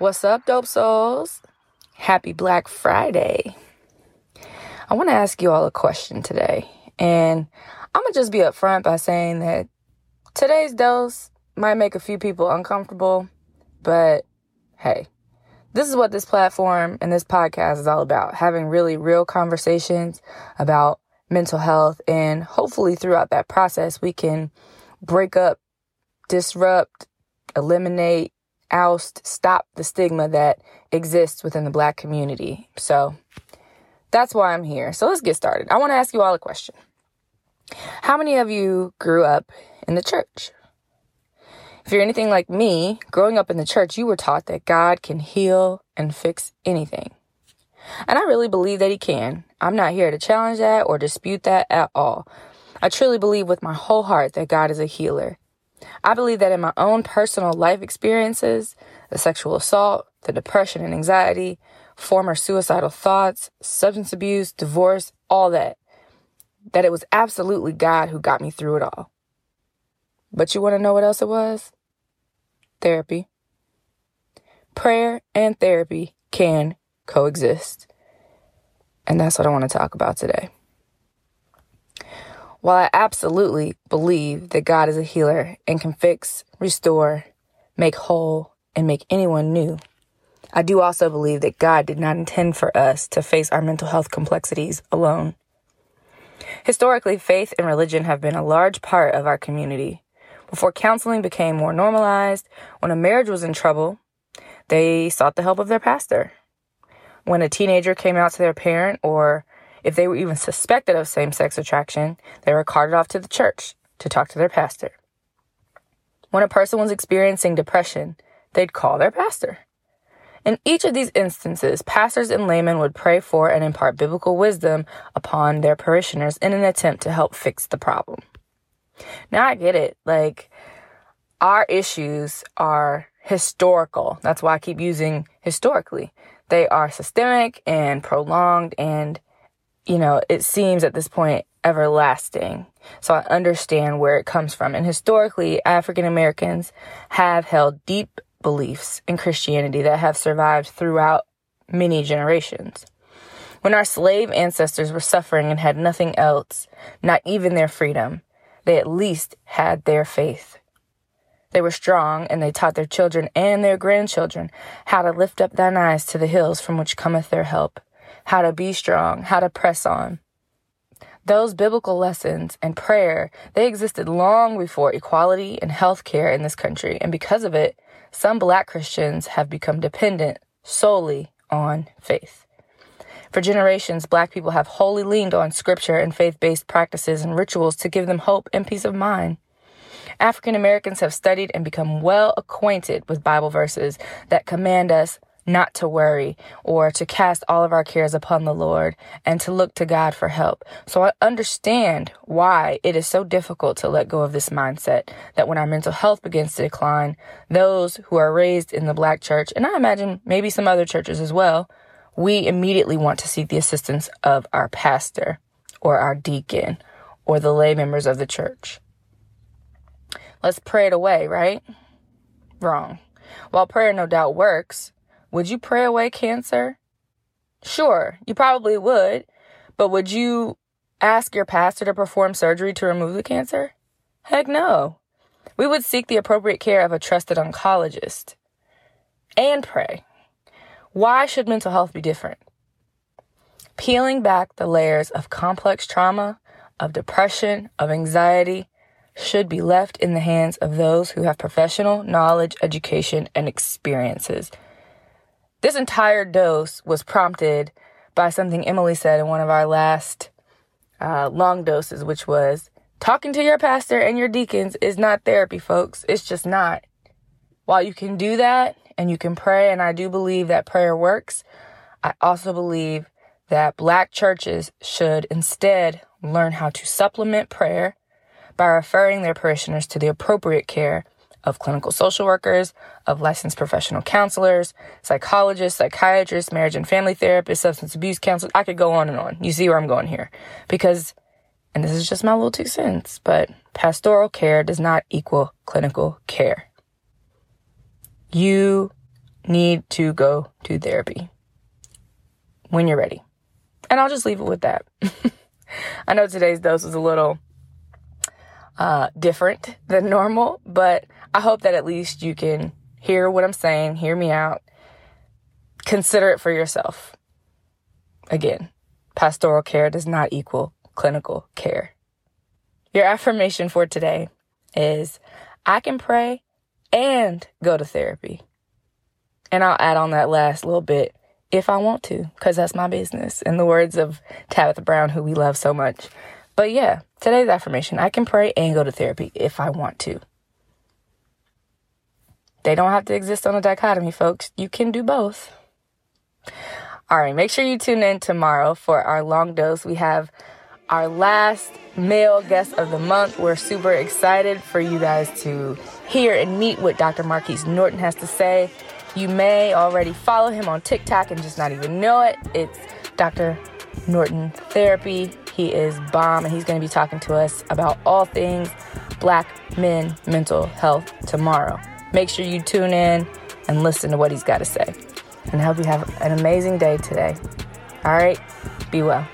What's up, dope souls? Happy Black Friday. I want to ask you all a question today. And I'm going to just be upfront by saying that today's dose might make a few people uncomfortable, but hey, this is what this platform and this podcast is all about having really real conversations about mental health. And hopefully, throughout that process, we can break up, disrupt, eliminate, oust, stop the stigma that exists within the black community. So that's why I'm here. So let's get started. I want to ask you all a question. How many of you grew up in the church? If you're anything like me, growing up in the church, you were taught that God can heal and fix anything. And I really believe that He can. I'm not here to challenge that or dispute that at all. I truly believe with my whole heart that God is a healer. I believe that in my own personal life experiences, the sexual assault, the depression and anxiety, former suicidal thoughts, substance abuse, divorce, all that, that it was absolutely God who got me through it all. But you want to know what else it was? Therapy. Prayer and therapy can coexist. And that's what I want to talk about today. While I absolutely believe that God is a healer and can fix, restore, make whole, and make anyone new, I do also believe that God did not intend for us to face our mental health complexities alone. Historically, faith and religion have been a large part of our community. Before counseling became more normalized, when a marriage was in trouble, they sought the help of their pastor. When a teenager came out to their parent or if they were even suspected of same sex attraction, they were carted off to the church to talk to their pastor. When a person was experiencing depression, they'd call their pastor. In each of these instances, pastors and laymen would pray for and impart biblical wisdom upon their parishioners in an attempt to help fix the problem. Now I get it. Like, our issues are historical. That's why I keep using historically. They are systemic and prolonged and you know, it seems at this point everlasting. So I understand where it comes from. And historically, African Americans have held deep beliefs in Christianity that have survived throughout many generations. When our slave ancestors were suffering and had nothing else, not even their freedom, they at least had their faith. They were strong and they taught their children and their grandchildren how to lift up thine eyes to the hills from which cometh their help how to be strong, how to press on. Those biblical lessons and prayer, they existed long before equality and health care in this country. And because of it, some black Christians have become dependent solely on faith. For generations, black people have wholly leaned on scripture and faith based practices and rituals to give them hope and peace of mind. African Americans have studied and become well acquainted with Bible verses that command us not to worry or to cast all of our cares upon the Lord and to look to God for help. So I understand why it is so difficult to let go of this mindset that when our mental health begins to decline, those who are raised in the black church, and I imagine maybe some other churches as well, we immediately want to seek the assistance of our pastor or our deacon or the lay members of the church. Let's pray it away, right? Wrong. While prayer no doubt works, would you pray away cancer? Sure, you probably would, but would you ask your pastor to perform surgery to remove the cancer? Heck no. We would seek the appropriate care of a trusted oncologist and pray. Why should mental health be different? Peeling back the layers of complex trauma, of depression, of anxiety should be left in the hands of those who have professional knowledge, education, and experiences this entire dose was prompted by something Emily said in one of our last uh, long doses, which was talking to your pastor and your deacons is not therapy, folks. It's just not. While you can do that and you can pray, and I do believe that prayer works, I also believe that black churches should instead learn how to supplement prayer by referring their parishioners to the appropriate care of clinical social workers, of licensed professional counselors, psychologists, psychiatrists, marriage and family therapists, substance abuse counselors. I could go on and on. You see where I'm going here. Because, and this is just my little two cents, but pastoral care does not equal clinical care. You need to go to therapy when you're ready. And I'll just leave it with that. I know today's dose was a little uh, different than normal, but I hope that at least you can hear what I'm saying, hear me out, consider it for yourself. Again, pastoral care does not equal clinical care. Your affirmation for today is I can pray and go to therapy. And I'll add on that last little bit if I want to, because that's my business. In the words of Tabitha Brown, who we love so much. But yeah, today's affirmation I can pray and go to therapy if I want to. They don't have to exist on a dichotomy, folks. You can do both. All right, make sure you tune in tomorrow for our long dose. We have our last male guest of the month. We're super excited for you guys to hear and meet what Dr. Marquise Norton has to say. You may already follow him on TikTok and just not even know it. It's Dr. Norton Therapy. He is bomb and he's going to be talking to us about all things black men mental health tomorrow. Make sure you tune in and listen to what he's got to say. And I hope you have an amazing day today. All right, be well.